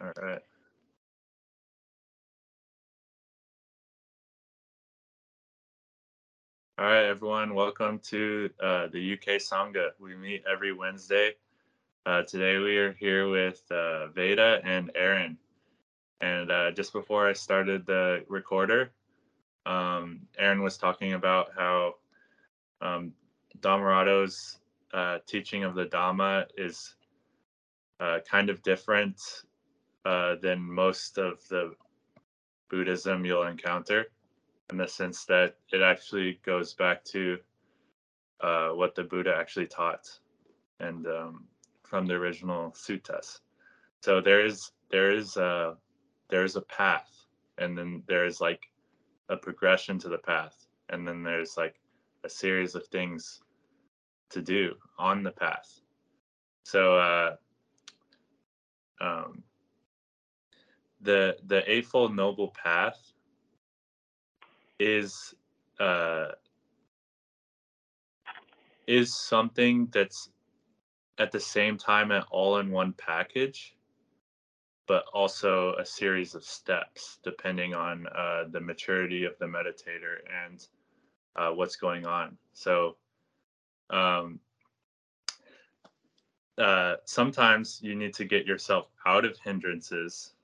All right. All right, everyone. Welcome to uh, the UK Sangha. We meet every Wednesday. Uh, today we are here with uh, Veda and Aaron. And uh, just before I started the recorder, um, Aaron was talking about how um, Dhammarato's uh, teaching of the Dhamma is uh, kind of different uh, than most of the Buddhism you'll encounter in the sense that it actually goes back to uh, what the Buddha actually taught and um, from the original suttas. So there is there is a there is a path, and then there is like a progression to the path, and then there's like a series of things to do on the path. So uh, um, the the eightfold noble path is uh, is something that's at the same time an all-in-one package but also a series of steps depending on uh, the maturity of the meditator and uh, what's going on. So um, uh, sometimes you need to get yourself out of hindrances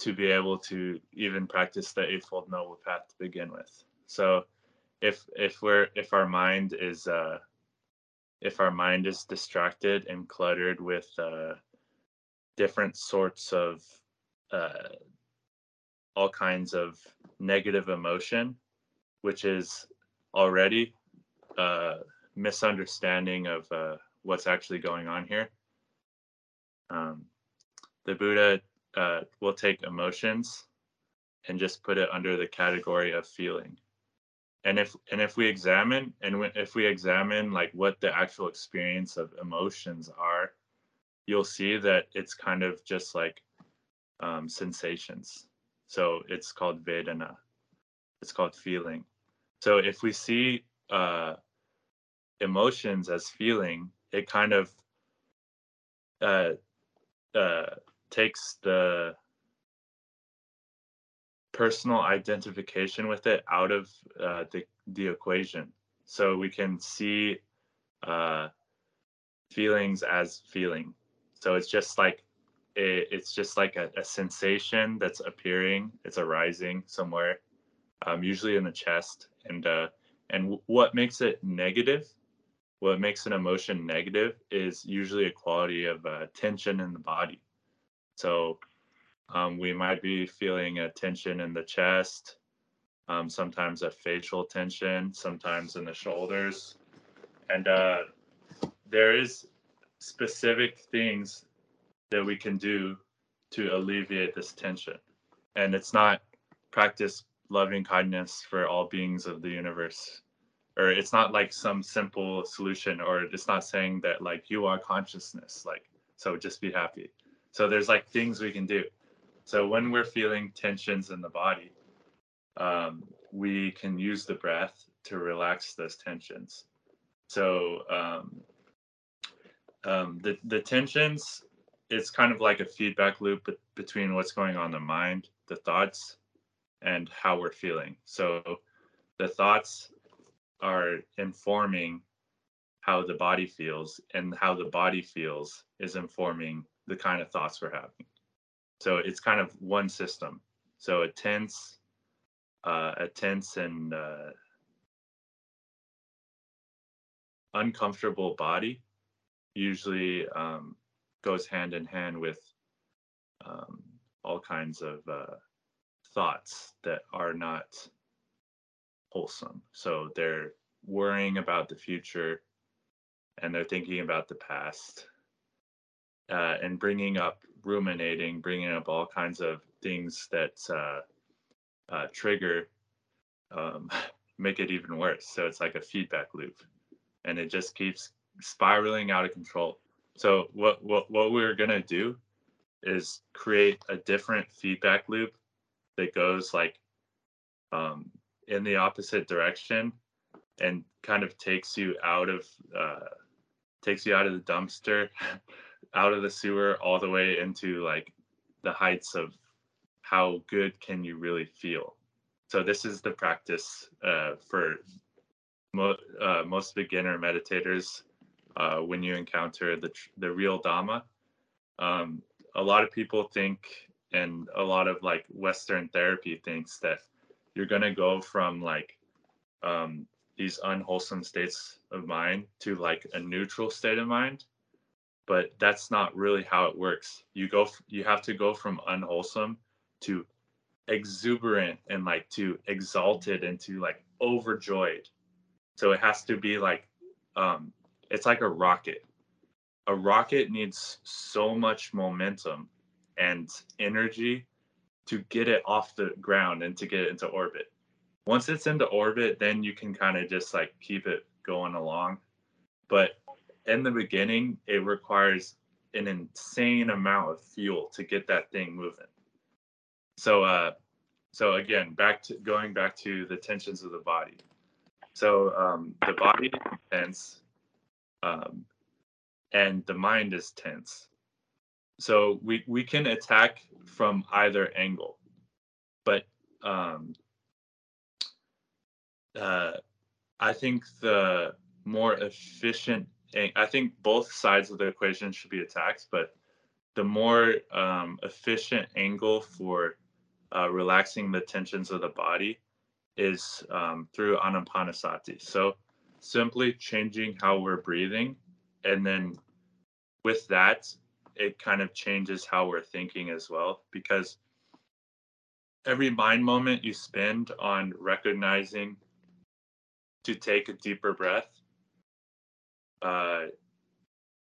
to be able to even practice the eightfold noble path to begin with. So if if we're if our mind is uh if our mind is distracted and cluttered with uh different sorts of uh all kinds of negative emotion which is already uh misunderstanding of uh what's actually going on here um the buddha uh, we'll take emotions and just put it under the category of feeling. And if and if we examine and if we examine like what the actual experience of emotions are you'll see that it's kind of just like um, sensations. So it's called vedana. It's called feeling. So if we see uh, emotions as feeling it kind of uh, uh, takes the personal identification with it out of uh, the the equation, so we can see uh, feelings as feeling. So it's just like it, it's just like a, a, sensation that's appearing. It's arising somewhere, um, usually in the chest, and uh, and w- what makes it negative what makes an emotion negative is usually a quality of uh, tension in the body. So um, we might be feeling a tension in the chest, um, sometimes a facial tension, sometimes in the shoulders. And uh, there is specific things that we can do to alleviate this tension. And it's not practice loving kindness for all beings of the universe. Or it's not like some simple solution, or it's not saying that like you are consciousness, like so just be happy so there's like things we can do. So when we're feeling tensions in the body, um, we can use the breath to relax those tensions. So um, um, the the tensions, it's kind of like a feedback loop between what's going on in the mind, the thoughts, and how we're feeling. So the thoughts are informing how the body feels, and how the body feels is informing the kind of thoughts we're having. So it's kind of one system. So a tense, uh, a tense and uh, uncomfortable body usually um, goes hand in hand with um, all kinds of uh, thoughts that are not wholesome. So they're worrying about the future and they're thinking about the past uh, and bringing up ruminating, bringing up all kinds of things that uh, uh, trigger, um, make it even worse. So it's like a feedback loop, and it just keeps spiraling out of control. So what what what we're gonna do is create a different feedback loop that goes like um, in the opposite direction and kind of takes you out of uh, takes you out of the dumpster out of the sewer all the way into like the heights of how good can you really feel. So this is the practice uh, for mo- uh, most beginner meditators uh, when you encounter the the real Dhamma. Um, a lot of people think, and a lot of like Western therapy thinks that you're gonna go from like um, these unwholesome states of mind to like a neutral state of mind but that's not really how it works. You go you have to go from unwholesome to exuberant and like to exalted and to like overjoyed. So it has to be like um it's like a rocket. A rocket needs so much momentum and energy to get it off the ground and to get it into orbit. Once it's into orbit then you can kind of just like keep it going along. But in the beginning it requires an insane amount of fuel to get that thing moving. So uh so again back to going back to the tensions of the body. So um the body is tense um and the mind is tense. So we we can attack from either angle but um uh i think the more efficient i think both sides of the equation should be attacked but the more um, efficient angle for uh, relaxing the tensions of the body is um, through anapanasati. So simply changing how we're breathing, and then with that, it kind of changes how we're thinking as well. Because every mind moment you spend on recognizing to take a deeper breath, uh,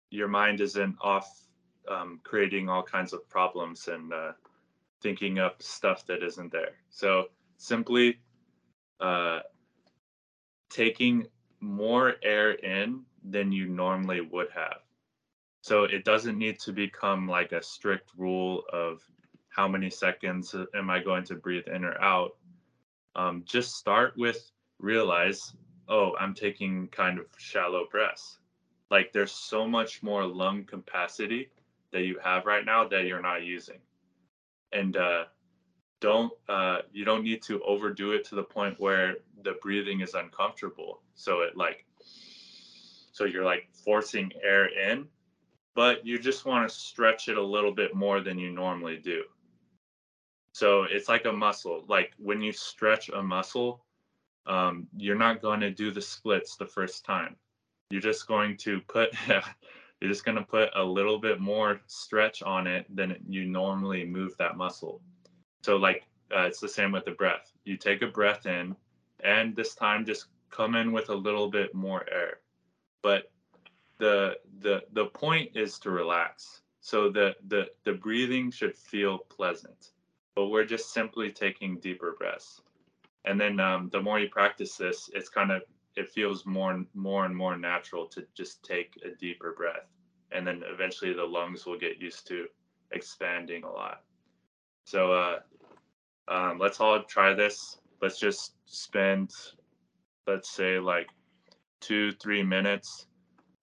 your mind isn't off um, creating all kinds of problems and uh, thinking up stuff that isn't there. So simply uh, taking more air in than you normally would have. So it doesn't need to become like a strict rule of how many seconds am I going to breathe in or out. Um, just start with realize, oh, I'm taking kind of shallow breaths. Like there's so much more lung capacity that you have right now that you're not using. And uh, don't uh, you don't need to overdo it to the point where the breathing is uncomfortable. So it like so you're like forcing air in, but you just want to stretch it a little bit more than you normally do. So it's like a muscle. Like when you stretch a muscle, um, you're not going to do the splits the first time. You're just going to put you're just going to put a little bit more stretch on it than you normally move that muscle. So like uh, it's the same with the breath. You take a breath in, and this time just come in with a little bit more air. But the the the point is to relax. So the the the breathing should feel pleasant, but we're just simply taking deeper breaths. And then um, the more you practice this, it's kind of it feels more and more and more natural to just take a deeper breath. And then eventually the lungs will get used to expanding a lot. So uh, um, let's all try this. Let's just spend let's say like two three minutes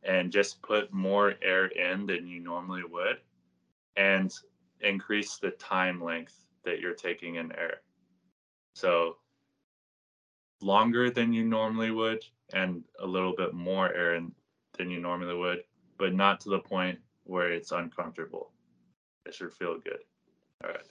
and just put more air in than you normally would and increase the time length that you're taking in air. So longer than you normally would and a little bit more air than you normally would, but not to the point where it's uncomfortable. It should feel good. All right.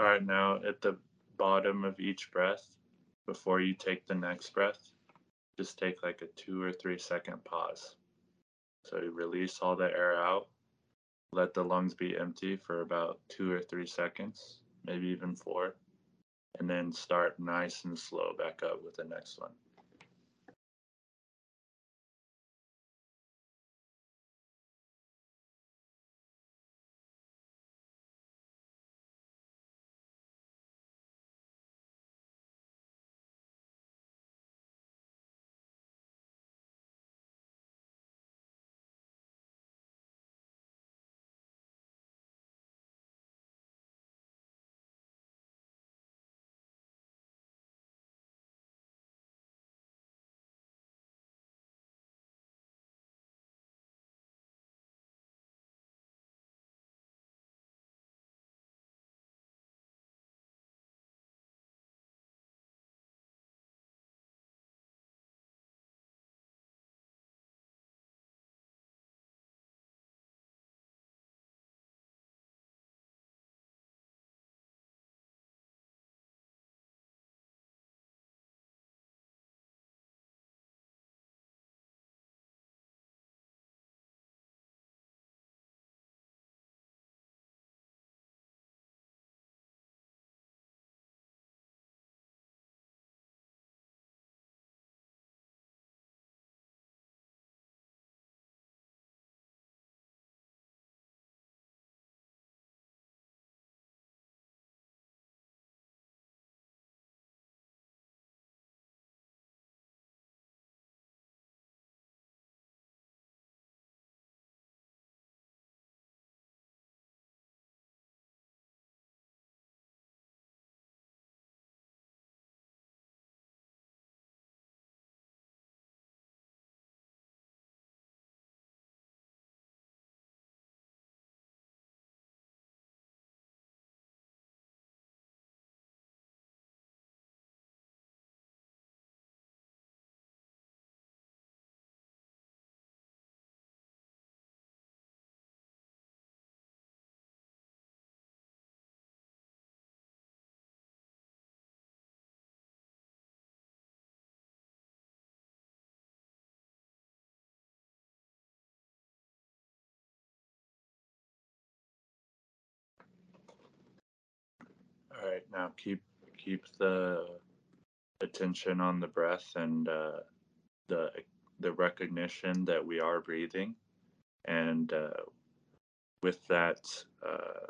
All right, now at the bottom of each breath, before you take the next breath, just take like a two or three second pause. So you release all the air out, let the lungs be empty for about two or three seconds, maybe even four, and then start nice and slow back up with the next one. Right, now keep keep the attention on the breath and uh, the the recognition that we are breathing, and uh, with that uh,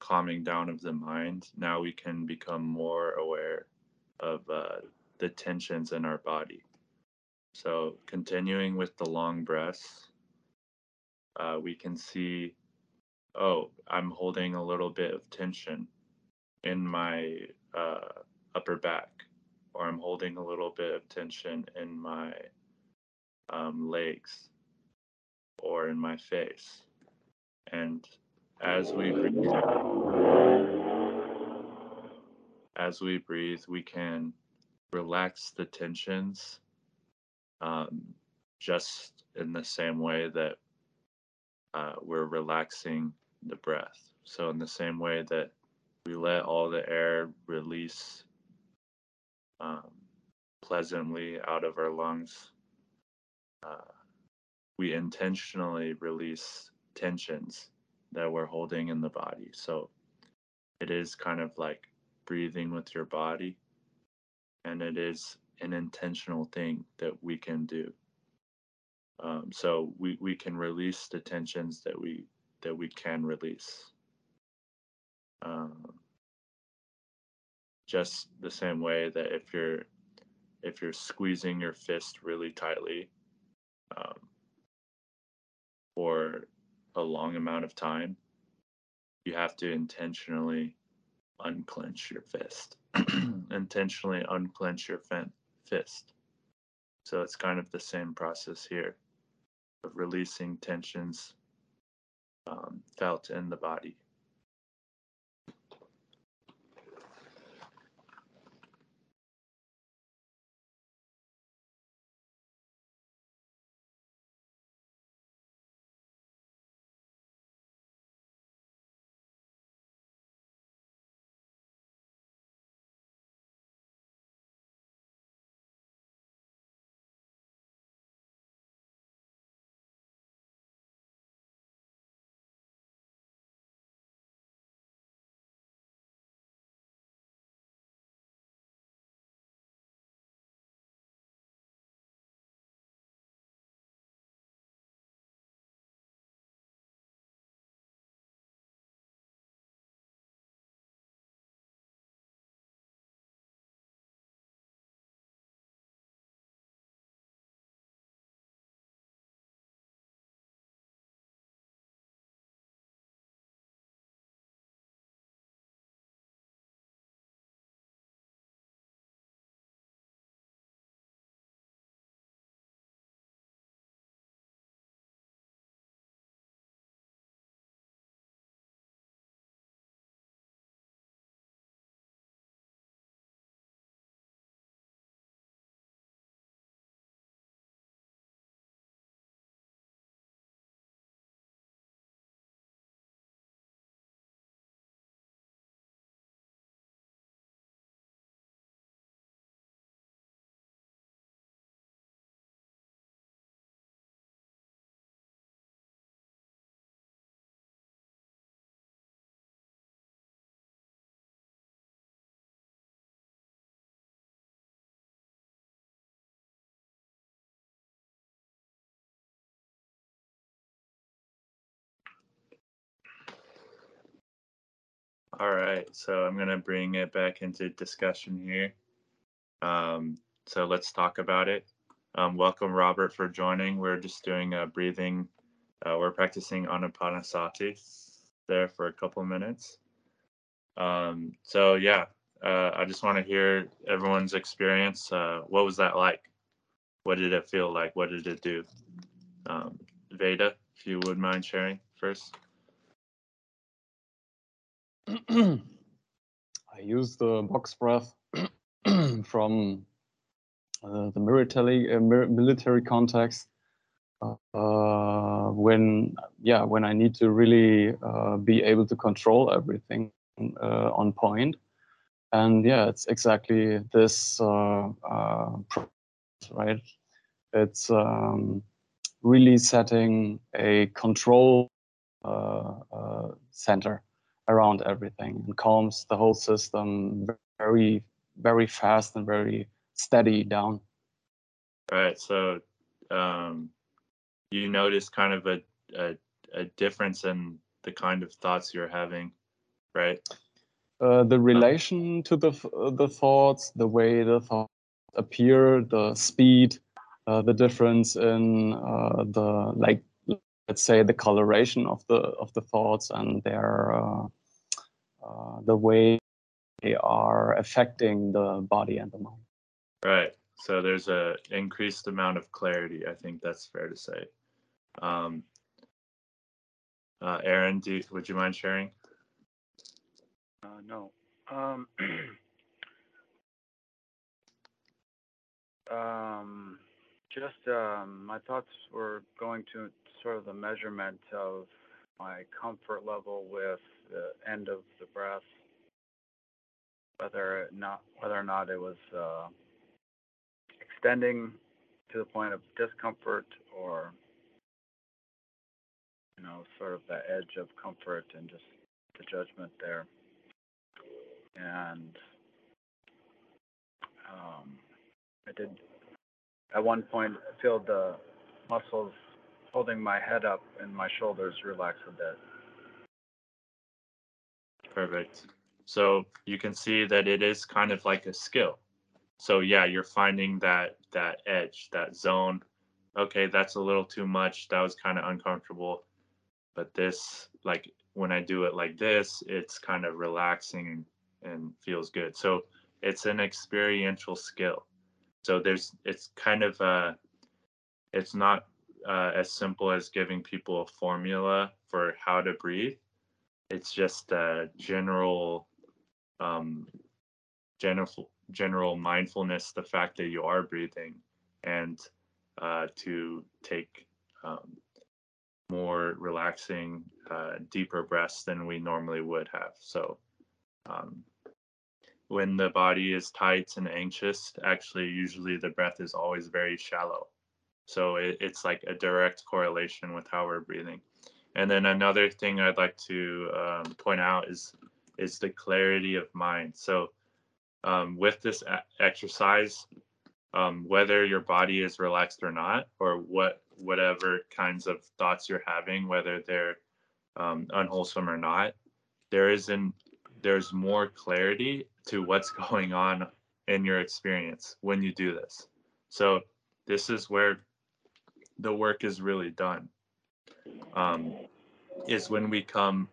calming down of the mind, now we can become more aware of uh, the tensions in our body. So, continuing with the long breaths, uh, we can see, oh, I'm holding a little bit of tension in my uh, upper back, or I'm holding a little bit of tension in my um, legs or in my face. And as we breathe, as we breathe, we can relax the tensions um, just in the same way that uh, we're relaxing the breath. So, in the same way that we let all the air release um, pleasantly out of our lungs, uh, we intentionally release tensions that we're holding in the body. So, it is kind of like breathing with your body, and it is an intentional thing that we can do. Um, so we, we can release the tensions that we that we can release. Um, just the same way that if you're if you're squeezing your fist really tightly um, for a long amount of time, you have to intentionally unclench your fist, intentionally unclench your fist. So it's kind of the same process here of releasing tensions um, felt in the body. All right, so I'm gonna bring it back into discussion here. Um, so let's talk about it. Um, welcome, Robert, for joining. We're just doing a breathing. Uh, we're practicing Anapanasati there for a couple minutes. Um, so yeah, uh, I just want to hear everyone's experience. Uh, what was that like? What did it feel like? What did it do? Um, Veda, if you would mind sharing first. I use the box breath from uh, the military uh, military context uh, when yeah when I need to really uh, be able to control everything uh, on point. And yeah it's exactly this uh, right? It's um, really setting a control center around everything and calms the whole system very very fast and very steady down. Right so um, you notice kind of a, a, a difference in the kind of thoughts you're having right? Uh, the relation to the the thoughts the way the thoughts appear the speed uh, the difference in uh, the like let's say the coloration of the of the thoughts and their uh, the way they are affecting the body and the mind. Right. So there's a increased amount of clarity. I think that's fair to say. Um, uh, Aaron, do would you mind sharing? Uh, no. Um, um, just um, my thoughts were going to sort of the measurement of my comfort level with the end of the breath, whether not whether or not it was uh, extending to the point of discomfort or you know sort of the edge of comfort and just the judgment there. And um, I did at one point feel the muscles holding my head up and my shoulders relax a bit. Perfect. So you can see that it is kind of like a skill. So yeah, you're finding that that edge, that zone. Okay, that's a little too much. That was kind of uncomfortable. But this, like when I do it like this, it's kind of relaxing and feels good. So it's an experiential skill. So there's it's kind of uh it's not uh, as simple as giving people a formula for how to breathe. It's just a general um general general mindfulness, the fact that you are breathing and uh, to take um, more relaxing, uh, deeper breaths than we normally would have. So um, when the body is tight and anxious, actually, usually the breath is always very shallow. So it, it's like a direct correlation with how we're breathing. And then another thing I'd like to um, point out is is the clarity of mind. So um, with this exercise, um, whether your body is relaxed or not, or what whatever kinds of thoughts you're having, whether they're um, unwholesome or not, there isn't there's more clarity to what's going on in your experience when you do this. So this is where the work is really done. Um, is when we come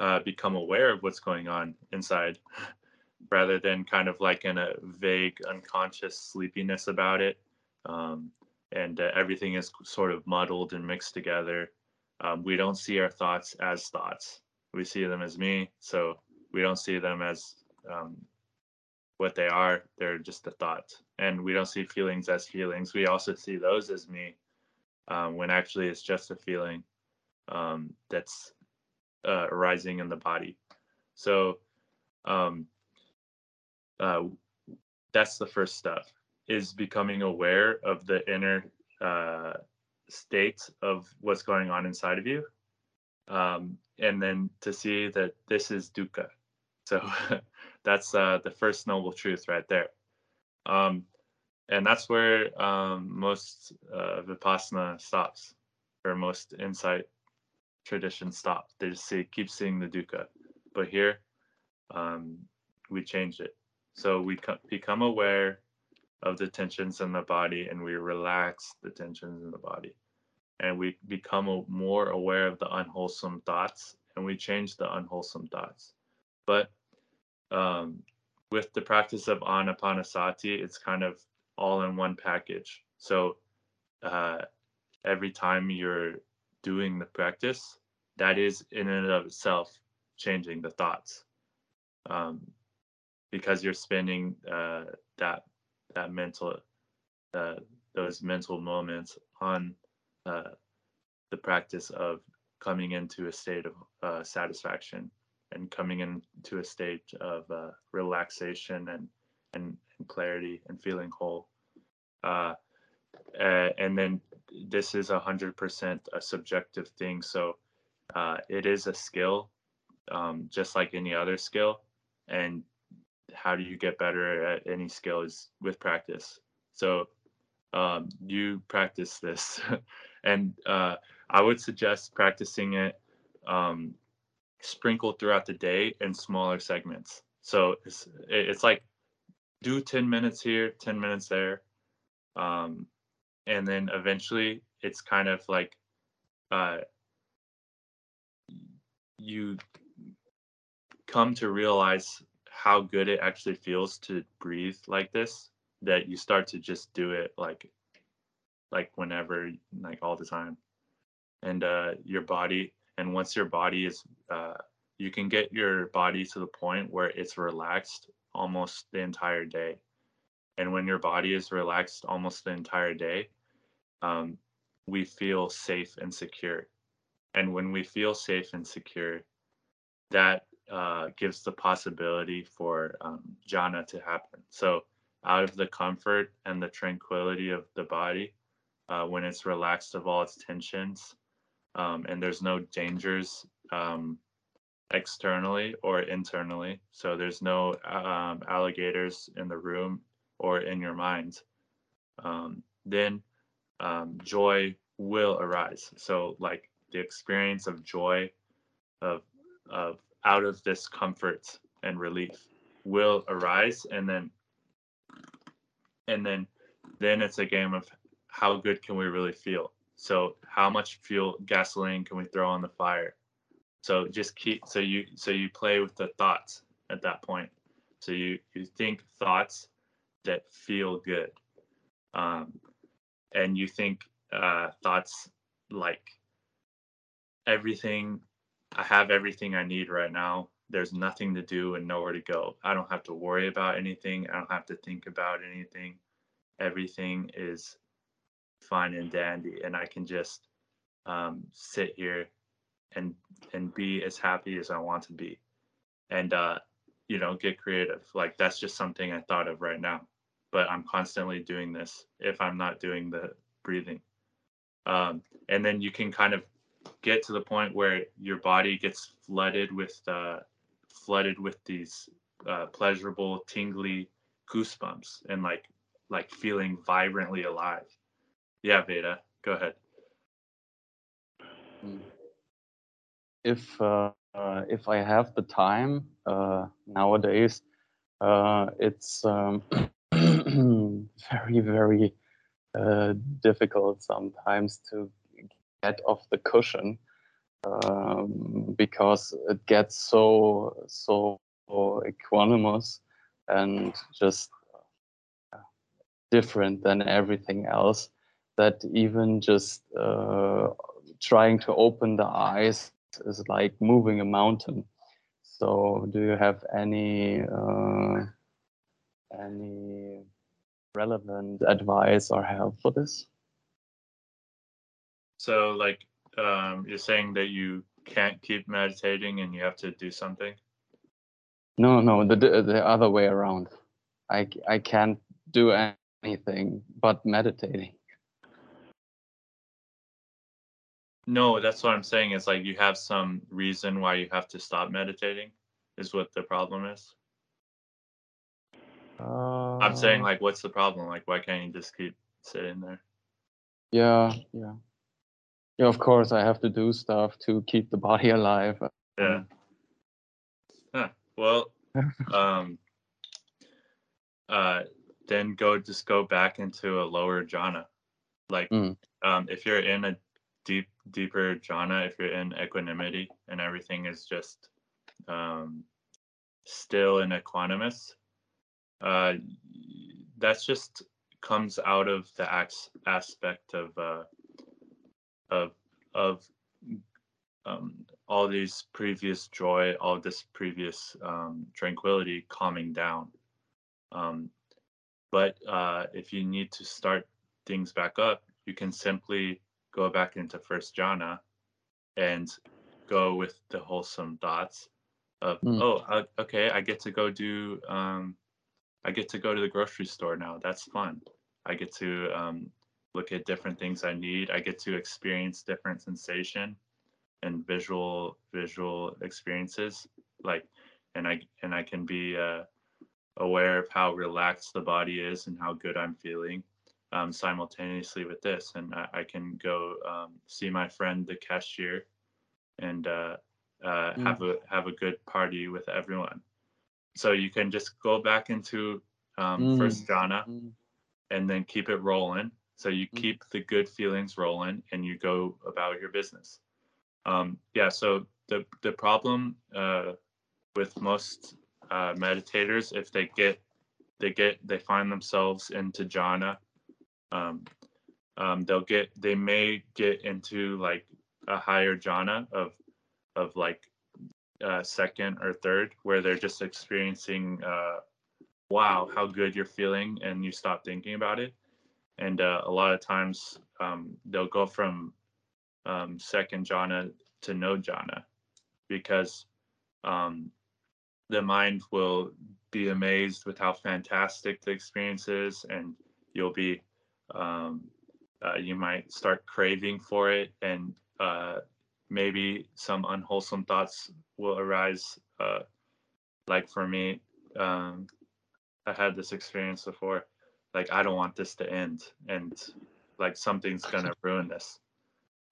uh, become aware of what's going on inside, rather than kind of like in a vague unconscious sleepiness about it. Um, and uh, everything is sort of muddled and mixed together. Um, we don't see our thoughts as thoughts. We see them as me. So we don't see them as um, what they are. They're just a thought. And we don't see feelings as feelings. We also see those as me um, when actually it's just a feeling um, that's uh, arising in the body. So um, uh, that's the first step is becoming aware of the inner uh, state of what's going on inside of you um, and then to see that this is dukkha so that's uh, the first noble truth right there. Um, and that's where um, most uh, vipassana stops, or most insight traditions stop. They just see, keep seeing the dukkha. But here, um, we change it. So we co- become aware of the tensions in the body and we relax the tensions in the body. And we become a, more aware of the unwholesome thoughts and we change the unwholesome thoughts. But um, with the practice of anapanasati, it's kind of all in one package. So uh, every time you're doing the practice, that is in and of itself changing the thoughts. Um, because you're spending uh, that that mental uh, those mental moments on uh, the practice of coming into a state of uh, satisfaction and coming into a state of uh, relaxation and, and, and clarity and feeling whole. Uh, and then this is a hundred percent a subjective thing. So uh, it is a skill, um, just like any other skill. And how do you get better at any skill is with practice. So um, you practice this, and uh, I would suggest practicing it um, sprinkled throughout the day in smaller segments. So it's it's like do 10 minutes here, 10 minutes there. Um, and then eventually it's kind of like uh, you come to realize how good it actually feels to breathe like this that you start to just do it like like whenever like all the time and uh your body and once your body is uh you can get your body to the point where it's relaxed almost the entire day and when your body is relaxed almost the entire day um, we feel safe and secure and when we feel safe and secure that uh, gives the possibility for um, jhana to happen. So, out of the comfort and the tranquility of the body, uh, when it's relaxed of all its tensions, um, and there's no dangers um, externally or internally. So, there's no um, alligators in the room or in your mind. Um, then um, joy will arise. So, like the experience of joy, of of out of this comfort and relief will arise and then and then then it's a game of how good can we really feel so how much fuel gasoline can we throw on the fire so just keep so you so you play with the thoughts at that point so you you think thoughts that feel good um and you think uh thoughts like everything I have everything I need right now. There's nothing to do and nowhere to go. I don't have to worry about anything. I don't have to think about anything. Everything is fine and dandy, and I can just um, sit here and and be as happy as I want to be, and uh, you know, get creative. Like that's just something I thought of right now, but I'm constantly doing this if I'm not doing the breathing. Um, and then you can kind of get to the point where your body gets flooded with uh, flooded with these uh, pleasurable, tingly goosebumps and like like feeling vibrantly alive. Yeah, Veda, go ahead. If uh, uh, if I have the time uh, nowadays, it's um, very very difficult sometimes to get off the cushion um, because it gets so so equanimous and just different than everything else that even just uh, trying to open the eyes is like moving a mountain so do you have any uh, any relevant advice or help for this so, like, um, you're saying that you can't keep meditating and you have to do something? No, no, the the other way around. I I can't do anything but meditating. No, that's what I'm saying. Is like you have some reason why you have to stop meditating. Is what the problem is. Uh, I'm saying like, what's the problem? Like, why can't you just keep sitting there? Yeah, yeah. Yeah, of course, I have to do stuff to keep the body alive. Yeah. Huh. Well, um, uh, then go just go back into a lower jhana. Like Mm. um, if you're in a deep deeper jhana, if you're in equanimity and everything is just um, still and equanimous, uh, that's just comes out of the acts aspect of uh, of of um, all these previous joy, all this previous um, tranquility calming down. Um, but uh, if you need to start things back up, you can simply go back into first jhana and go with the wholesome thoughts of, Mm. oh, uh, okay, I get to go do, um, I get to go to the grocery store now. That's fun. I get to um, look at different things I need. I get to experience different sensation and visual visual experiences like and i and i can be uh, aware of how relaxed the body is and how good i'm feeling um, simultaneously with this and i, I can go um, see my friend the cashier and uh, uh, Mm. have a have a good party with everyone so you can just go back into um, first jhana Mm. and then keep it rolling. So you Mm. keep the good feelings rolling and you go about your business. Um, yeah. So the the problem uh, with most uh, meditators, if they get they get they find themselves into jhana, um, um, they'll get they may get into like a higher jhana of of like uh, second or third, where they're just experiencing. Uh, wow, how good you're feeling, and you stop thinking about it. And uh, a lot of times um, they'll go from um, second jhana to no jhana because um, the mind will be amazed with how fantastic the experience is, and you'll be um, uh, you might start craving for it, and uh, maybe some unwholesome thoughts will arise. Uh, like for me, um, I had this experience before. Like I don't want this to end, and like something's gonna ruin this.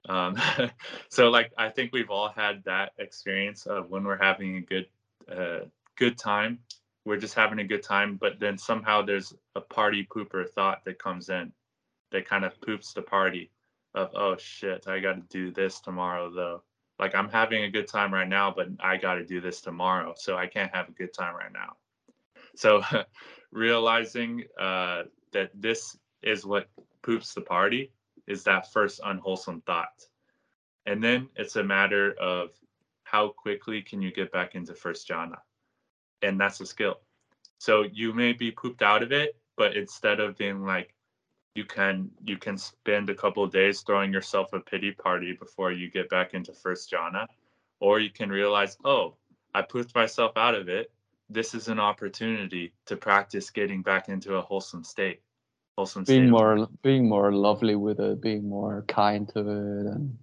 Um, so like I think we've all had that experience of when we're having a good uh, good time, we're just having a good time, but then somehow there's a party pooper thought that comes in, that kind of poops the party of oh shit, I got to do this tomorrow though. Like I'm having a good time right now, but I got to do this tomorrow, so I can't have a good time right now. So realizing uh, that this is what poops the party is that first unwholesome thought. And then it's a matter of how quickly can you get back into first jhana. And that's a skill. So you may be pooped out of it, but instead of being like you can you can spend a couple of days throwing yourself a pity party before you get back into first jhana, or you can realize, oh, I pushed myself out of it. This is an opportunity to practice getting back into a wholesome state. Wholesome state. being of- more being more lovely with it, being more kind to it, and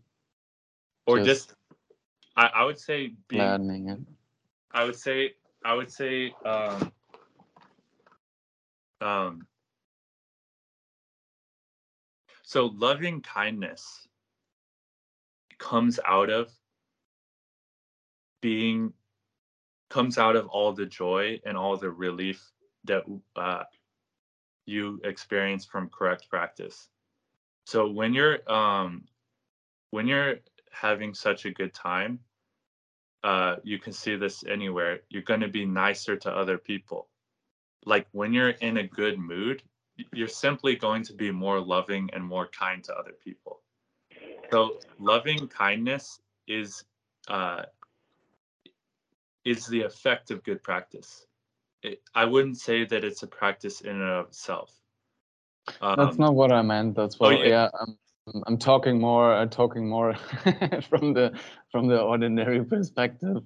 or just just I, I would say being it. I would say I would say um um so loving kindness comes out of being comes out of all the joy and all the relief that uh, you experience from correct practice. So when you're um, when you're having such a good time, uh, you can see this anywhere. You're going to be nicer to other people. Like when you're in a good mood, you're simply going to be more loving and more kind to other people. So loving kindness is uh, is the effect of good practice. It, I wouldn't say that it's a practice in and of itself. That's Um, not what I meant. That's oh, yeah. yeah, I'm, I'm talking more. I'm talking more from the from the ordinary perspective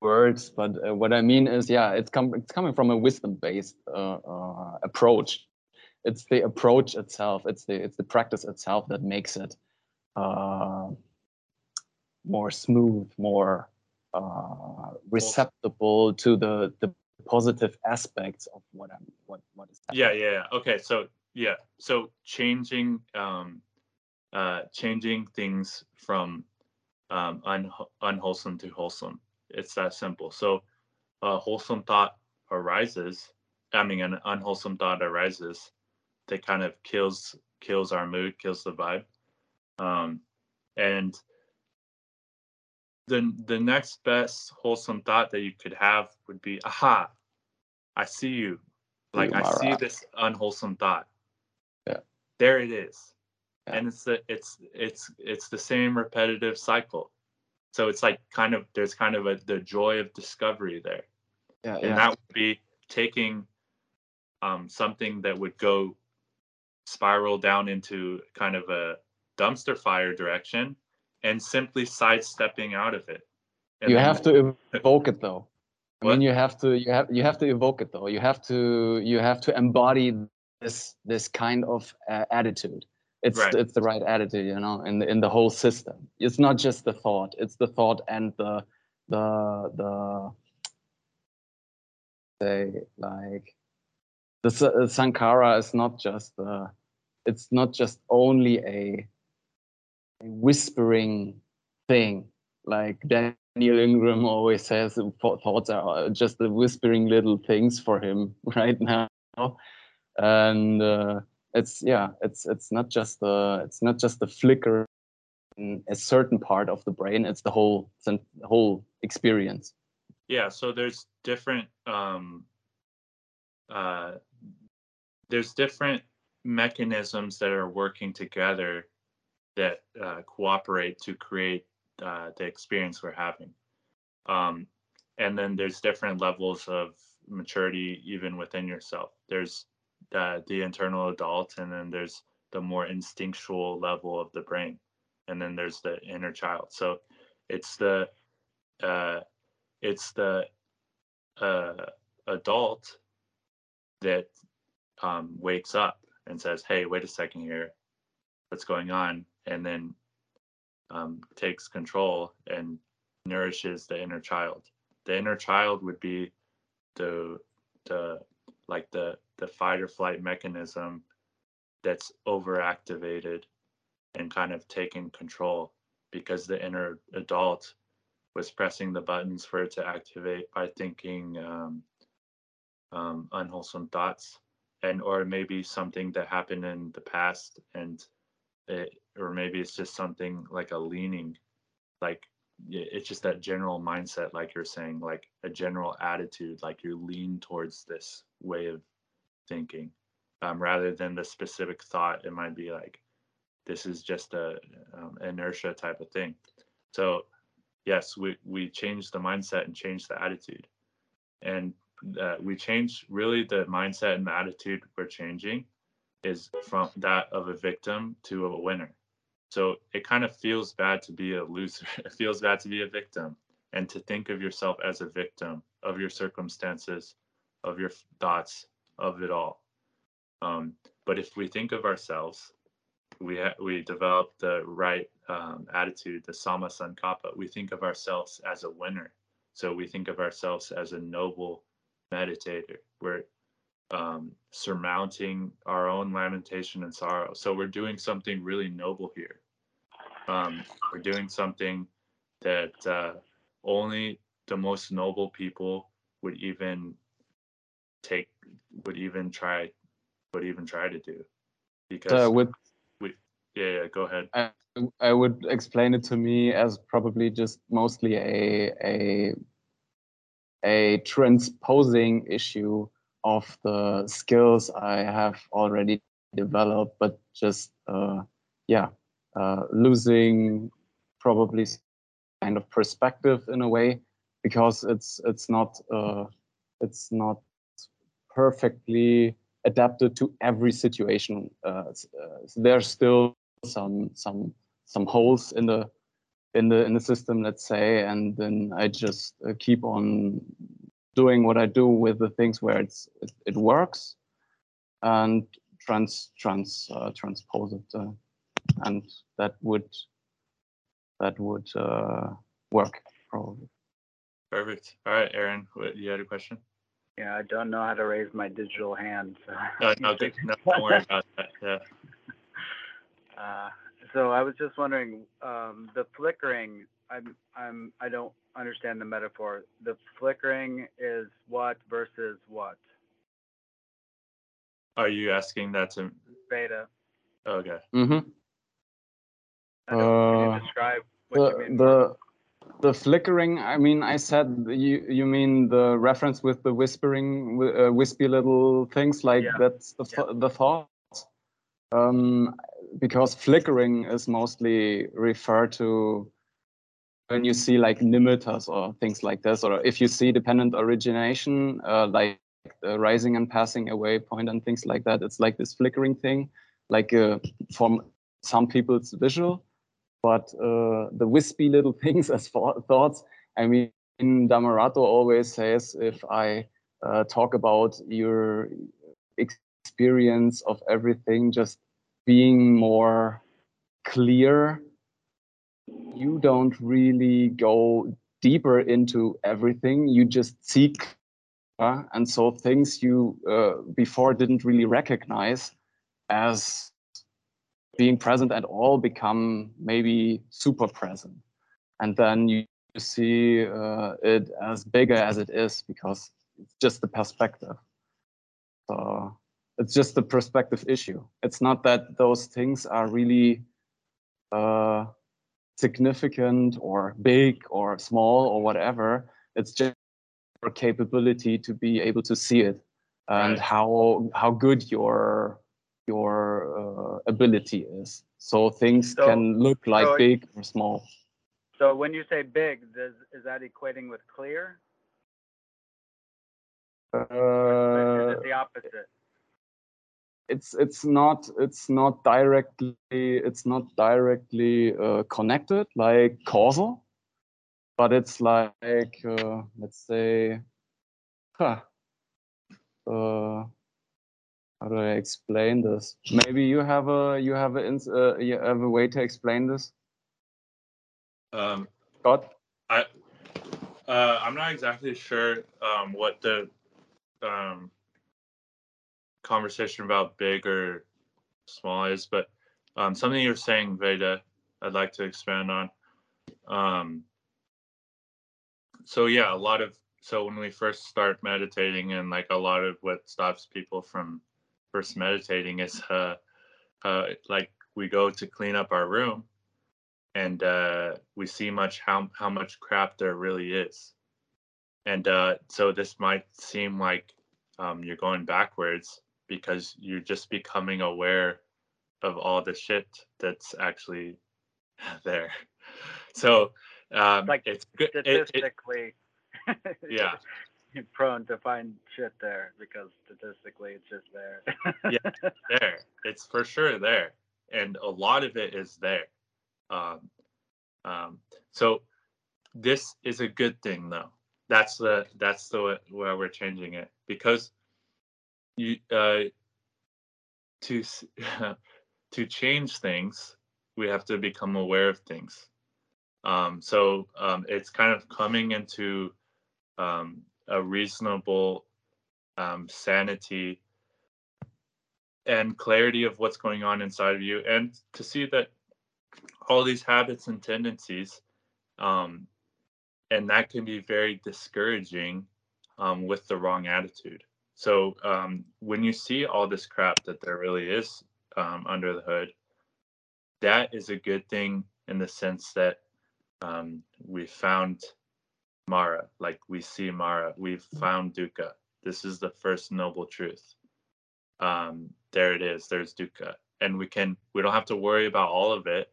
words. But uh, what I mean is, yeah, it's com- it's coming from a wisdom based uh, uh, approach. It's the approach itself. It's the it's the practice itself that makes it uh, more smooth, more uh, receptible to the the positive aspects of what I'm what what is yeah happening. yeah yeah. okay so yeah so changing um uh changing things from um un- unwholesome to wholesome it's that simple so a wholesome thought arises, I mean, an unwholesome thought arises, that kind of kills kills our mood, kills the vibe. Um, and the the next best wholesome thought that you could have would be, aha, I see you. Like I see this unwholesome thought. Yeah. There it is. Yeah. And it's the it's it's it's the same repetitive cycle. So it's like kind of there's kind of a the joy of discovery there. Yeah, And yeah. that would be taking um, something that would go spiral down into kind of a dumpster fire direction and simply sidestepping out of it. And you then- have to evoke it though. I What? mean, you have to you have you have to evoke it though. You have to you have to embody this this kind of uh, attitude. It's Right. it's the right attitude, you know, in the, in the whole system. It's not just the thought. It's the thought and the the the say like the uh, sankhara is not just uh, it's not just only a, a whispering thing like Daniel Ingram always says uh, thoughts are just the whispering little things for him right now. And uh, it's yeah it's it's not just the it's not just the flicker in a certain part of the brain it's the whole the whole experience. Yeah so there's different um uh there's different mechanisms that are working together that uh, cooperate to create uh, the experience we're having. Um and then there's different levels of maturity even within yourself. There's the the internal adult and then there's the more instinctual level of the brain and then there's the inner child. So it's the uh it's the uh, adult that um, wakes up and says, "Hey, wait a second here, what's going on?" And then um, takes control and nourishes the inner child. The inner child would be the the like the the fight or flight mechanism that's overactivated and kind of taking control because the inner adult was pressing the buttons for it to activate by thinking um, um, unwholesome thoughts and or maybe something that happened in the past and it, or maybe it's just something like a leaning like it's just that general mindset like you're saying like a general attitude like you lean towards this way of thinking um, rather than the specific thought it might be like this is just a um, inertia type of thing. So yes we we change the mindset and change the attitude. And uh, we change really the mindset and the attitude we're changing is from that of a victim to a winner so it kind of feels bad to be a loser it feels bad to be a victim and to think of yourself as a victim of your circumstances of your thoughts of it all um, but if we think of ourselves we ha- we develop the right um, attitude, the samma sankappa. We think of ourselves as a winner. So we think of ourselves as a noble meditator. We're um, surmounting our own lamentation and sorrow. So we're doing something really noble here. Um, we're doing something that uh, only the most noble people would even take, would even try, would even try to do. Because uh, with yeah, yeah, go ahead. I would explain it to me as probably just mostly a a a transposing issue of the skills I have already developed, but just uh, yeah, uh, losing probably kind of perspective in a way because it's it's not uh, it's not perfectly adapted to every situation. Uh, uh, there's still some some some holes in the in the in the system, let's say, and then I just uh, keep on doing what I do with the things where it's it, it works, and trans trans uh, transpose it, uh, and that would that would uh, work probably. Perfect. All right, Aaron, what, you had a question? Yeah, I don't know how to raise my digital hand. So No, no, no, don't worry about that. Yeah. so I was just wondering, um, the flickering. I'm I'm I don't understand the metaphor. The flickering is what versus what? Are you asking that to? Beta. Okay. Mm-hmm. I can Uh, you describe what you The mean? the the flickering. I mean, I said you you mean the reference with the whispering, uh, wispy little things like Yeah. that's the th- the thought. Um, because flickering is mostly referred to when you see like nimittas or things like this, or if you see dependent origination, uh, like the rising and passing away point and things like that. It's like this flickering thing, like uh, from some people it's visual, but uh, the wispy little things as thou- thoughts. I mean, Dhammarato always says if I uh, talk about your experience of everything just being more clear, you don't really go deeper into everything. You just seek, uh, and so things you uh, before didn't really recognize as being present at all become maybe super present, and then you see uh, it as bigger as it is because it's just the perspective. So it's just the perspective issue. It's not that those things are really uh, significant or big or small or whatever. It's just your capability to be able to see it and Right. how how good your your uh, ability is. So things So- can look like so- big or small. So when you say big, does is that equating with clear? Uh, is it the opposite? It's it's not it's not directly it's not directly uh, connected like causal but it's like uh, let's say huh, uh, how do I explain this? Maybe you have a you have a uh, you have a way to explain this? Um, Scott? I uh, I'm not exactly sure um, what the um, conversation about big or small is, but um, something you're saying, Veda, I'd like to expand on. Um, so yeah, a lot of so when we first start meditating, and like a lot of what stops people from first meditating is uh, uh, like we go to clean up our room and uh, we see much how how much crap there really is, and uh, so this might seem like um, you're going backwards because you're just becoming aware of all the shit that's actually there. So um, Like it's good. It, it, Statistically, yeah, you're prone to find shit there because statistically it's just there. Yeah. there. It's for sure there, and a lot of it is there. Um, um, so this is a good thing, though. That's the that's the way- where we're changing it because you uh, to to change things, we have to become aware of things. Um, so um, it's kind of coming into um, a reasonable um, sanity and clarity of what's going on inside of you and to see that all these habits and tendencies um, and that can be very discouraging um, with the wrong attitude so um, when you see all this crap that there really is um, under the hood that is a good thing in the sense that um, we found mara like we see mara we've found dukkha this is the first noble truth um, there it is. There's dukkha, and we can we don't have to worry about all of it.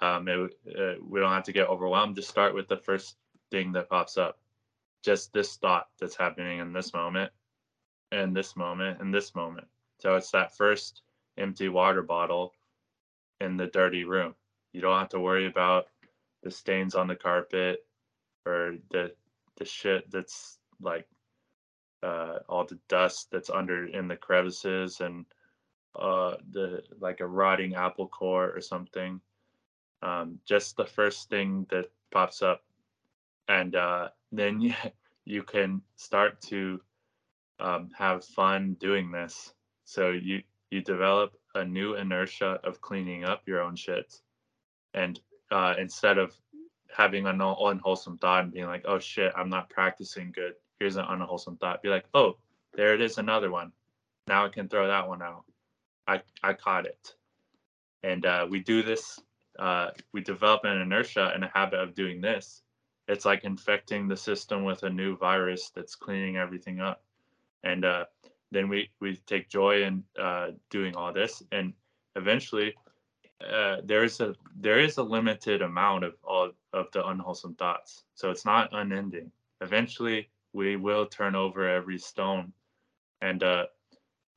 Um, it uh, we don't have to get overwhelmed. Just start with the first thing that pops up, just this thought that's happening in this moment, and this moment, and this moment. So it's that first empty water bottle in the dirty room. You don't have to worry about the stains on the carpet or the the shit that's like uh, all the dust that's under in the crevices and uh, the like a rotting apple core or something. Um, just the first thing that pops up, and uh, then you, you can start to um, have fun doing this. So you you develop a new inertia of cleaning up your own shit, and uh, instead of having an unwholesome thought and being like, oh shit, I'm not practicing good. Here's an unwholesome thought. Be like, oh, there it is, another one. Now I can throw that one out. I, I caught it. And uh, we do this, uh, we develop an inertia and a habit of doing this. It's like infecting the system with a new virus that's cleaning everything up. And uh, then we, we take joy in uh, doing all this. And eventually, uh, there is a there is a limited amount of all of the unwholesome thoughts. So it's not unending. Eventually, we will turn over every stone and uh,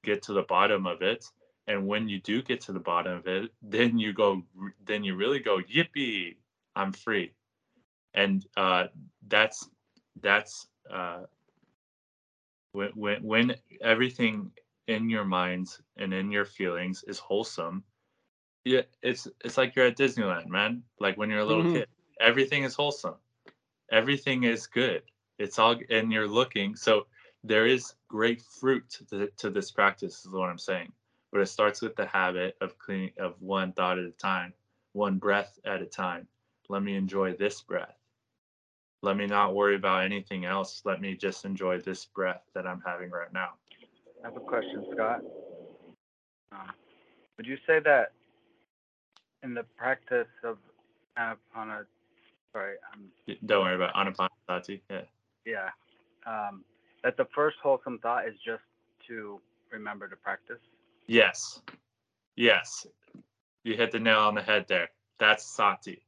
get to the bottom of it. And when you do get to the bottom of it, then you go, then you really go, yippee, I'm free. And uh, that's that's uh, when when when everything in your minds and in your feelings is wholesome yeah, it's it's like you're at Disneyland, man. Like when you're a little mm-hmm. kid, everything is wholesome, everything is good. It's all, and you're looking. So there is great fruit to, to this practice, is what I'm saying. But it starts with the habit of cleaning of one thought at a time, one breath at a time. Let me enjoy this breath. Let me not worry about anything else. Let me just enjoy this breath that I'm having right now. I have a question, Scott. Uh, would you say that in the practice of anapana, sorry, I'm, Don't worry about anapanasati. Yeah. yeah, um, that the first wholesome thought is just to remember to practice. Yes. Yes. You hit the nail on the head there. That's sati.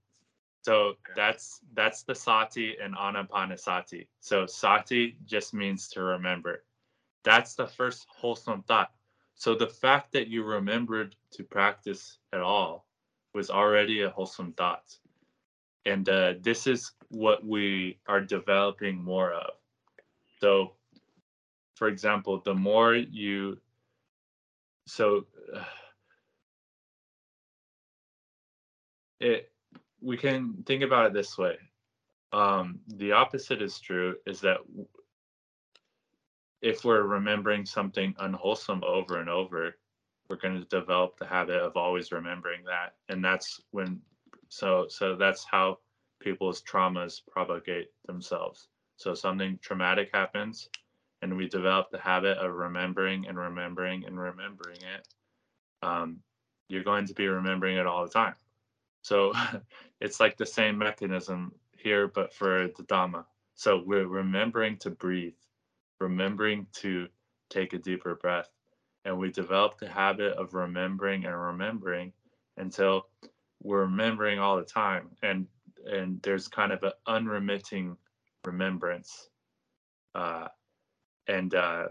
So okay. that's that's the sati and anapanasati. So sati just means to remember. That's the first wholesome thought. So the fact that you remembered to practice at all was already a wholesome thought. And uh, this is what we are developing more of. So, for example, the more you, so uh, it, we can think about it this way. Um, the opposite is true is that if we're remembering something unwholesome over and over, we're going to develop the habit of always remembering that and that's when so so that's how people's traumas propagate themselves so something traumatic happens and we develop the habit of remembering and remembering and remembering it um, you're going to be remembering it all the time so it's like the same mechanism here but for the dhamma. So we're remembering to breathe remembering to take a deeper breath. And we develop the habit of remembering and remembering until we're remembering all the time. And and there's kind of an unremitting remembrance uh, and uh,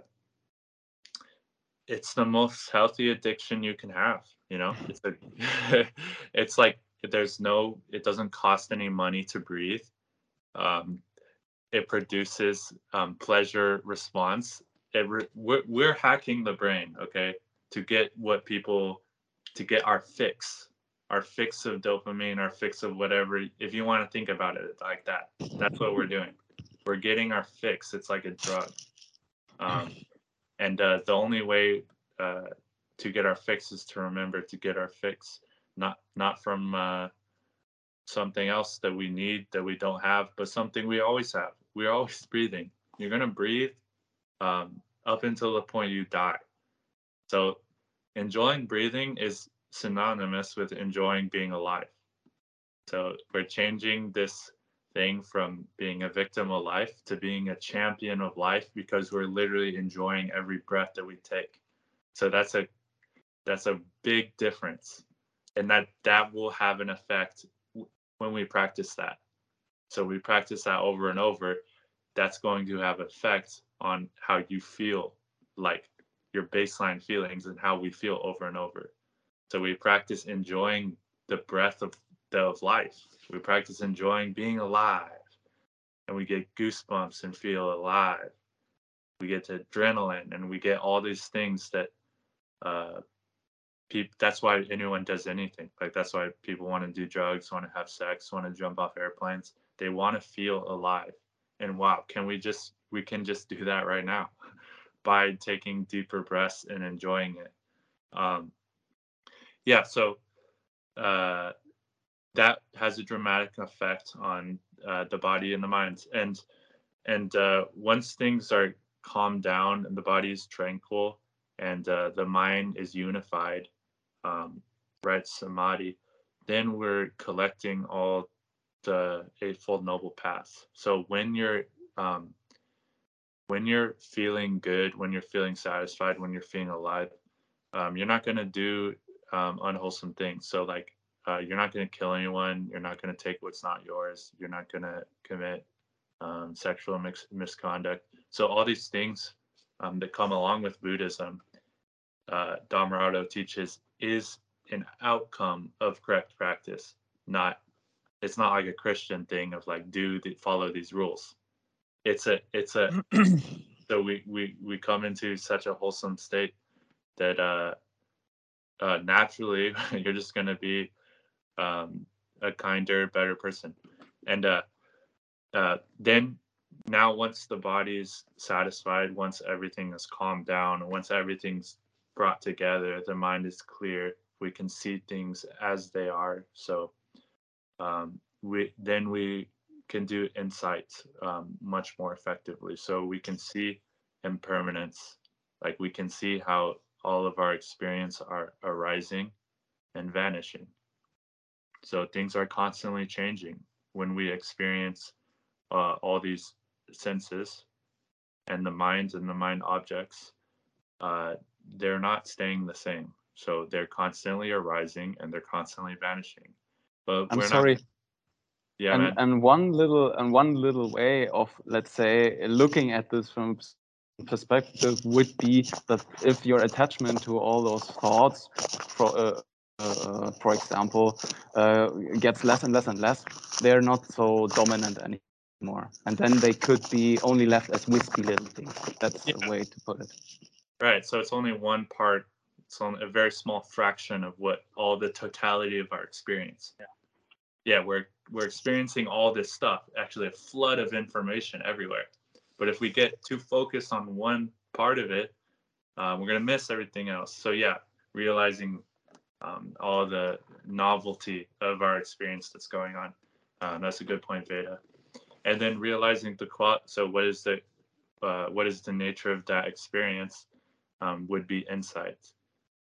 it's the most healthy addiction you can have you know? It's a it's like there's no it doesn't cost any money to breathe um, it produces um, pleasure response. It re- we're, we're hacking the brain okay to get what people to get our fix our fix of dopamine our fix of whatever if you want to think about it like that that's what we're doing. We're getting our fix it's like a drug um, and uh, the only way uh, to get our fix is to remember to get our fix not not from uh, something else that we need that we don't have but something we always have we're always breathing you're to breathe um, up until the point you die. So enjoying breathing is synonymous with enjoying being alive. So we're changing this thing from being a victim of life to being a champion of life because we're literally enjoying every breath that we take. So that's a that's a big difference. And that that will have an effect when we practice that. So we practice that over and over that's going to have effect on how you feel like your baseline feelings and how we feel over and over. So we practice enjoying the breath of of life. We practice enjoying being alive and we get goosebumps and feel alive. We get adrenaline and we get all these things that uh people that's why anyone does anything. Like that's why people want to do drugs want to have sex want to jump off airplanes. They want to feel alive. And wow can we just we can just do that right now by taking deeper breaths and enjoying it. Um yeah so uh that has a dramatic effect on uh, the body and the mind. And and uh, once things are calmed down and the body is tranquil and uh, the mind is unified, um, right, samadhi, then we're collecting all the eightfold noble paths. So when you're um, when you're feeling good, when you're feeling satisfied, when you're feeling alive, um, you're not going to do um, unwholesome things. So like uh, you're not going to kill anyone. You're not going to take what's not yours. You're not going to commit um, sexual mis- misconduct. So all these things um, that come along with Buddhism, uh, teaches is an outcome of correct practice. Not, it's not like a Christian thing of like do the, follow these rules. It's a, it's a. so we we we come into such a wholesome state that uh, uh naturally you're just going to be um, a kinder, better person. And uh, uh, then now, once the body is satisfied, once everything is calmed down, once everything's brought together, the mind is clear. We can see things as they are. So um, we then we can do insights um, much more effectively. So we can see impermanence, like we can see how all of our experience are arising and vanishing. So things are constantly changing when we experience uh, all these senses and the minds and the mind objects. Uh, they're not staying the same. So they're constantly arising and they're constantly vanishing. But I'm sorry. Not, yeah, and man. and one little and one little way of let's say looking at this from perspective would be that if your attachment to all those thoughts for, uh, uh, for example, uh, gets less and less and less, they're not so dominant anymore. And then they could be only left as wispy little things. That's Yeah. a way to put it. Right. So it's only one part. It's only a very small fraction of what all the totality of our experience. Yeah. Yeah, we're we're experiencing all this stuff. Actually, a flood of information everywhere. But if we get too focused on one part of it, uh, we're gonna miss everything else. So yeah, realizing um, all the novelty of our experience that's going on. Uh, that's a good point, Veda. And then realizing the qual. So what is the uh, what is the nature of that experience? Um, would be insights.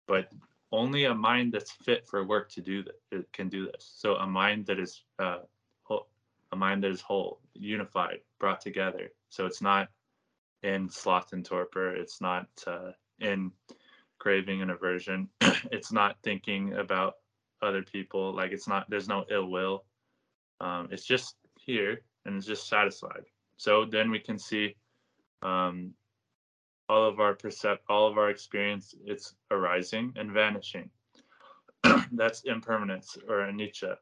but only a mind that's fit for work to do that can do this. So a mind that is uh, whole, a mind that is whole, unified, brought together. So it's not in sloth and torpor. It's not uh, in craving and aversion. it's not thinking about other people. Like it's not. There's no ill will. Um, it's just here and it's just satisfied. So then we can see um, all of our percept, all of our experience. It's arising and vanishing. That's impermanence or anicca,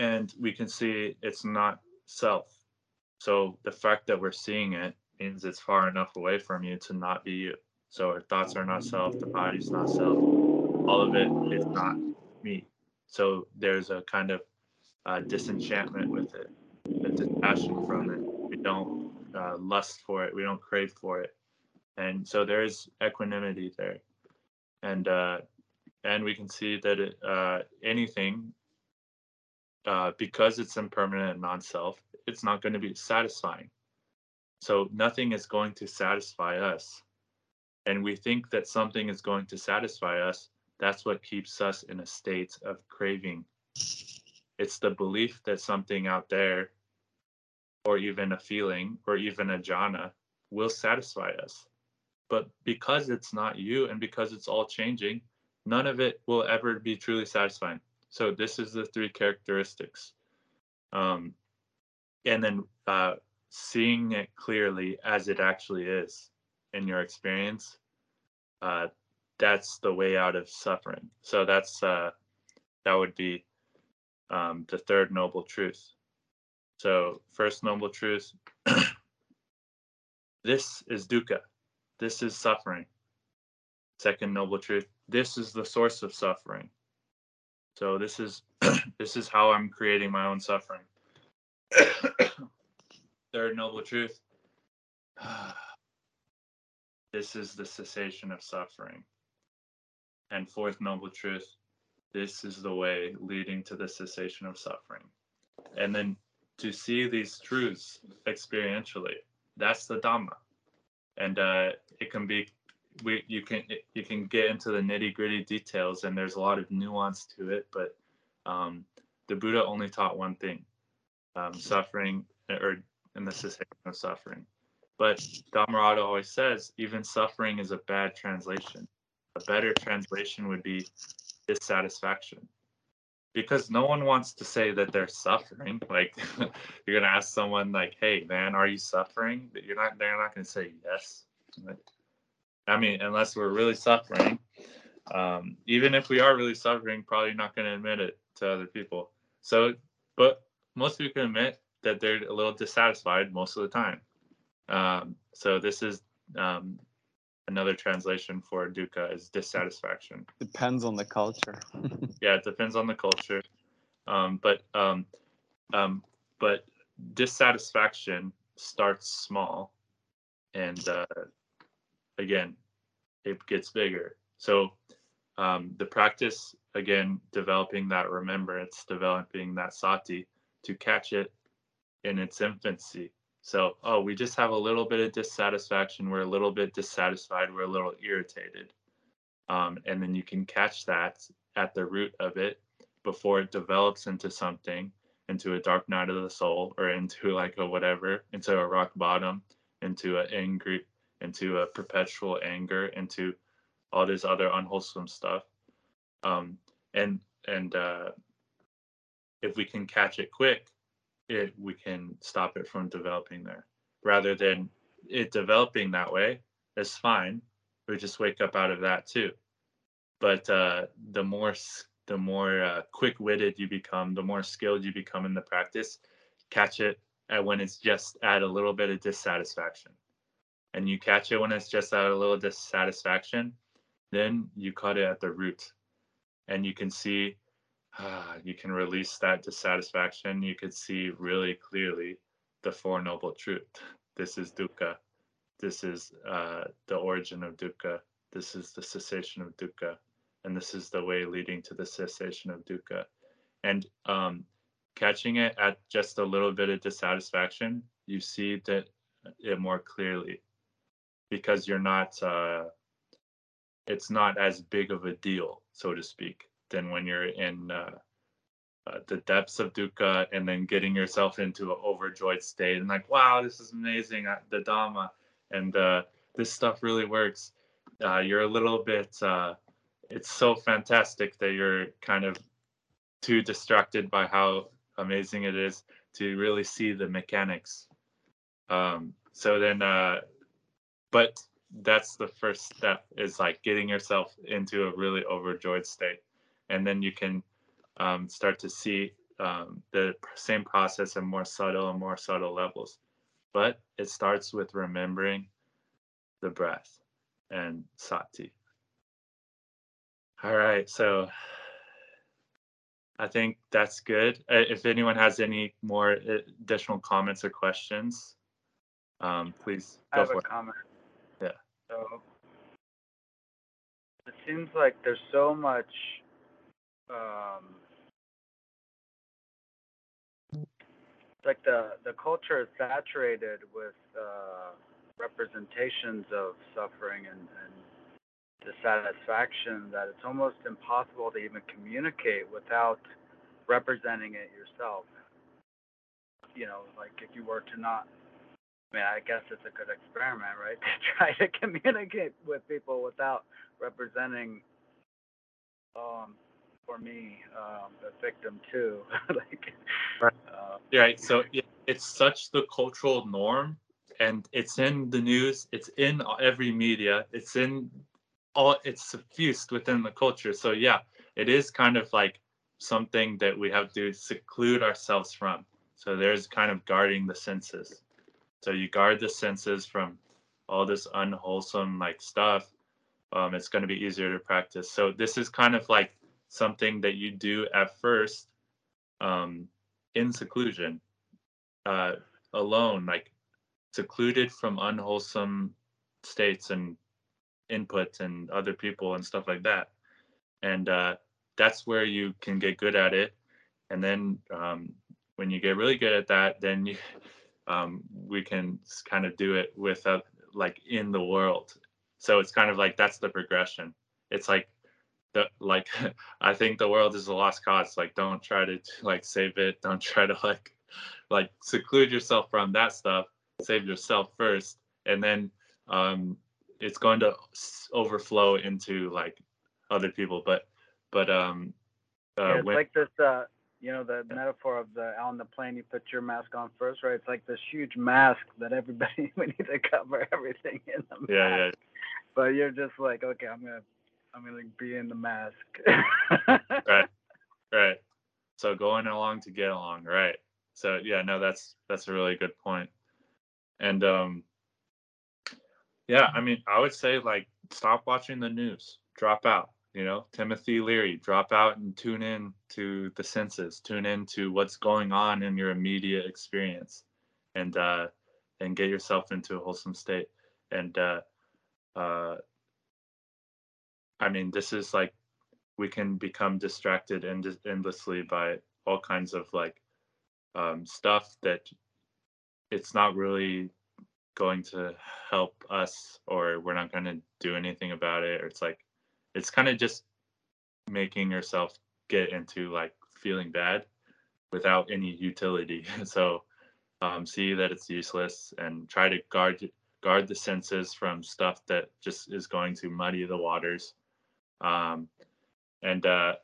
and we can see it's not self. So the fact that we're seeing it means it's far enough away from you to not be you. So our thoughts are not self, the body's not self. All of it is not me. So there's a kind of uh, disenchantment with it, a detachment from it. We don't uh, lust for it, we don't crave for it, and so there is equanimity there, and uh, and we can see that it, uh, anything, uh, because it's impermanent and non-self, it's not going to be satisfying. So nothing is going to satisfy us and we think that something is going to satisfy us, that's what keeps us in a state of craving. It's the belief that something out there, or even a feeling, or even a jhana, will satisfy us. But because it's not you and because it's all changing, none of it will ever be truly satisfying. So, this is the three characteristics. Um, and then uh, seeing it clearly as it actually is in your experience, uh, that's the way out of suffering. So that's uh, that would be um, the third noble truth. So first noble truth, this is dukkha, this is suffering. Second noble truth, this is the source of suffering. So this is this is how I'm creating my own suffering. Third noble truth. This is the cessation of suffering. And fourth noble truth this is the way leading to the cessation of suffering. And then to see these truths experientially, that's the Dhamma. And uh, it can be, we you can you can get into the nitty gritty details, and there's a lot of nuance to it. But um, the Buddha only taught one thing: um, suffering, or in the cessation of suffering. But Dhammarato always says even suffering is a bad translation. A better translation would be dissatisfaction. Because no one wants to say that they're suffering. Like you're gonna ask someone like, "Hey, man, are you suffering?" But you're not. They're not gonna say yes. I mean, unless we're really suffering. Um, even if we are really suffering, probably not gonna admit it to other people. So, but most people can admit that they're a little dissatisfied most of the time. Um, so this is um, another translation for dukkha is dissatisfaction. Depends on the culture. yeah, it depends on the culture. Um, but um, um, but dissatisfaction starts small, and uh, again, it gets bigger. So um, the practice again, developing that remembrance, developing that sati to catch it in its infancy so, oh, we just have a little bit of dissatisfaction. We're a little bit dissatisfied. We're a little irritated. Um, and then you can catch that at the root of it before it develops into something, into a dark night of the soul, or into like a whatever, into a rock bottom, into an angry, into a perpetual anger, into all this other unwholesome stuff. Um, and and uh, if we can catch it quick, it we can stop it from developing there. Rather than it developing that way that's fine. We just wake up out of that too. But uh, the more the more uh, quick-witted you become the more skilled you become in the practice catch it at when it's just at a little bit of dissatisfaction. And you catch it when it's just at a little dissatisfaction then you cut it at the root. And you can see uh, you can release that dissatisfaction. You could see really clearly the Four Noble Truth. This is dukkha. This is uh, the origin of dukkha. This is the cessation of dukkha. And this is the way leading to the cessation of dukkha. And um, catching it at just a little bit of dissatisfaction, you see that it more clearly because you're not, uh, it's not as big of a deal, so to speak than when you're in uh, uh, the depths of dukkha and then getting yourself into an overjoyed state and like, wow, this is amazing, uh, the Dhamma, and uh, this stuff really works. Uh, you're a little bit, uh, it's so fantastic that you're kind of too distracted by how amazing it is to really see the mechanics. Um, so then, but that's the first step is like getting yourself into a really overjoyed state and then you can um, start to see um, the same process at more subtle and more subtle levels. But it starts with remembering the breath and sati. All right, so I think that's good. If anyone has any more additional comments or questions, um, please go I have for a it. comment. Yeah. So it seems like there's so much um, like the the culture is saturated with uh, representations of suffering and, and dissatisfaction that it's almost impossible to even communicate without representing it yourself. You know, like if you were to not I mean, I guess it's a good experiment, right? To try to communicate with people without representing um, for me, um, the victim too. like, right. Uh, right. So it's such the cultural norm, and it's in the news. It's in every media. It's in all. It's suffused within the culture. So yeah, it is kind of like something that we have to seclude ourselves from. So there's kind of guarding the senses. So you guard the senses from all this unwholesome like stuff. Um, it's going to be easier to practice. So this is kind of like something that you do at first um, in seclusion, uh, alone, like secluded from unwholesome states and inputs and other people and stuff like that. And uh, that's where you can get good at it. And then um, when you get really good at that then you um, we can kind of do it with a, like in the world. So it's kind of like that's the progression. It's like the like i think the world is a lost cause like don't try to like save it don't try to like like seclude yourself from that stuff save yourself first and then um it's going to overflow into like other people but but um uh, yeah, it's when, like this uh you know the metaphor of the on the plane you put your mask on first right? It's like this huge mask that everybody we need to cover everything in the mask. yeah. yeah but you're just like okay i'm gonna i'm gonna be in the mask. Right. Right. So going along to get along right. So yeah no that's that's a really good point. And um yeah i mean i would say like stop watching the news. Drop out you know. Timothy leary drop out and tune in to the senses. Tune in to what's going on in your immediate experience. And uh and get yourself into a wholesome state. And uh uh i mean this is like we can become distracted end- endlessly by all kinds of like um stuff that it's not really going to help us or we're not going to do anything about it or it's like it's kind of just making yourself get into like feeling bad without any utility. so um, see that it's useless and try to guard guard the senses from stuff that just is going to muddy the waters. Um, and uh,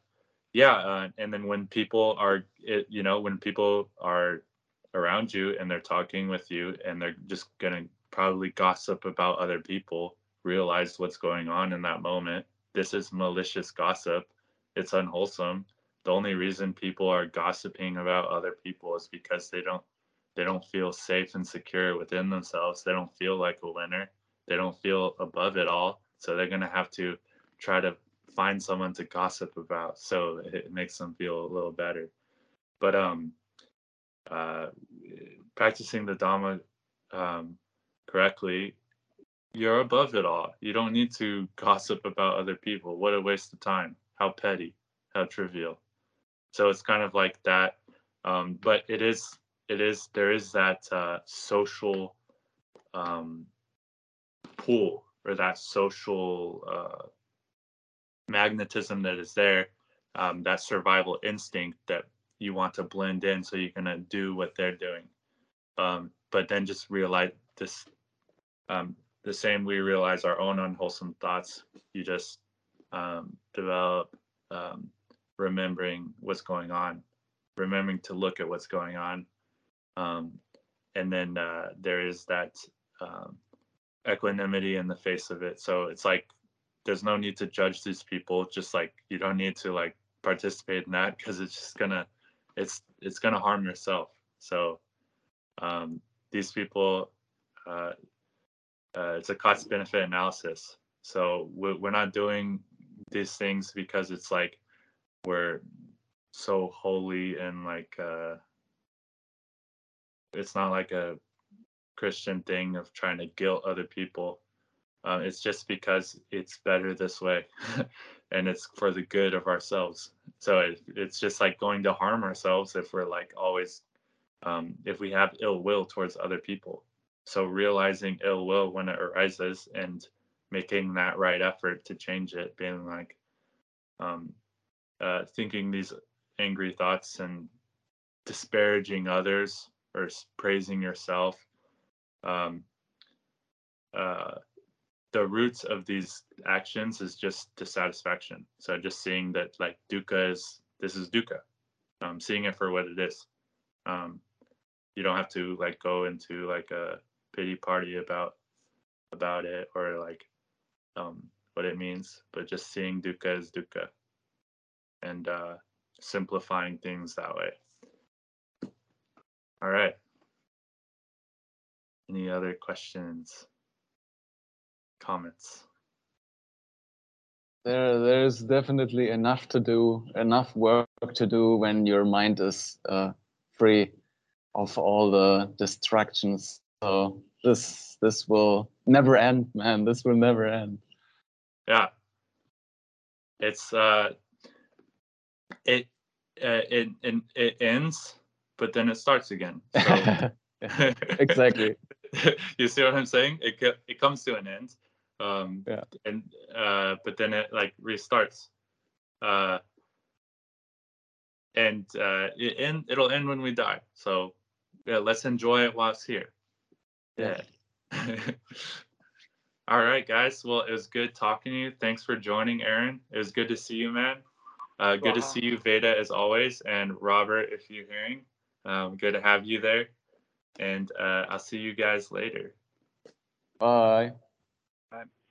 yeah, uh, and then when people are, it, you know, when people are around you and they're talking with you and they're just gonna probably gossip about other people, realize what's going on in that moment this is malicious gossip. It's unwholesome. The only reason people are gossiping about other people is because they don't they don't feel safe and secure within themselves. They don't feel like a winner. They don't feel above it all. So they're gonna have to try to find someone to gossip about so it makes them feel a little better. But um uh practicing the Dhamma um, correctly you're above it all. You don't need to gossip about other people. What a waste of time. How petty. How trivial. So it's kind of like that. Um, but it is, it is, there is that uh, social um, pool or that social uh, magnetism that is there, um, that survival instinct that you want to blend in so you're going to do what they're doing. Um, but then just realize this um, the same we realize our own unwholesome thoughts. You just um, develop um, remembering what's going on remembering to look at what's going on. Um, and then uh, there is that equanimity in the face of it. So it's like there's no need to judge these people just like you don't need to like participate in that because it's just gonna it's it's gonna harm yourself so um, these people uh, uh, it's a cost benefit analysis. So we're not doing these things because it's like we're so holy and like uh, it's not like a Christian thing of trying to guilt other people. Um, it's just because it's better this way and it's for the good of ourselves. So it, it's just like going to harm ourselves if we're like always, um, if we have ill will towards other people. So realizing ill will when it arises and making that right effort to change it, being like um, uh, thinking these angry thoughts and disparaging others or praising yourself. Um, uh, the roots of these actions is just dissatisfaction. So just seeing that like dukkha is this is dukkha, um, seeing it for what it is. Um, you don't have to like go into like a pity party about about it or like um, what it means, but just seeing dukkha as dukkha and uh, simplifying things that way. All right. Any other questions, comments? There, there's definitely enough to do, enough work to do when your mind is uh, free of all the distractions so this this will never end, man. This will never end. Yeah. It's uh it uh, it, it it ends, but then it starts again. So, exactly. you see what I'm saying? It it comes to an end, um, Yeah. and uh, but then it like restarts, uh, and uh, it end it'll end when we die. So yeah, let's enjoy it while it's here. Yeah. Yeah. All right, guys. Well, it was good talking to you. Thanks for joining, Aaron. It was good to see you, man. Uh, good to see you, Veda, as always, and Robert, if you're hearing. Um, good to have you there. And uh, I'll see you guys later. Bye. Bye.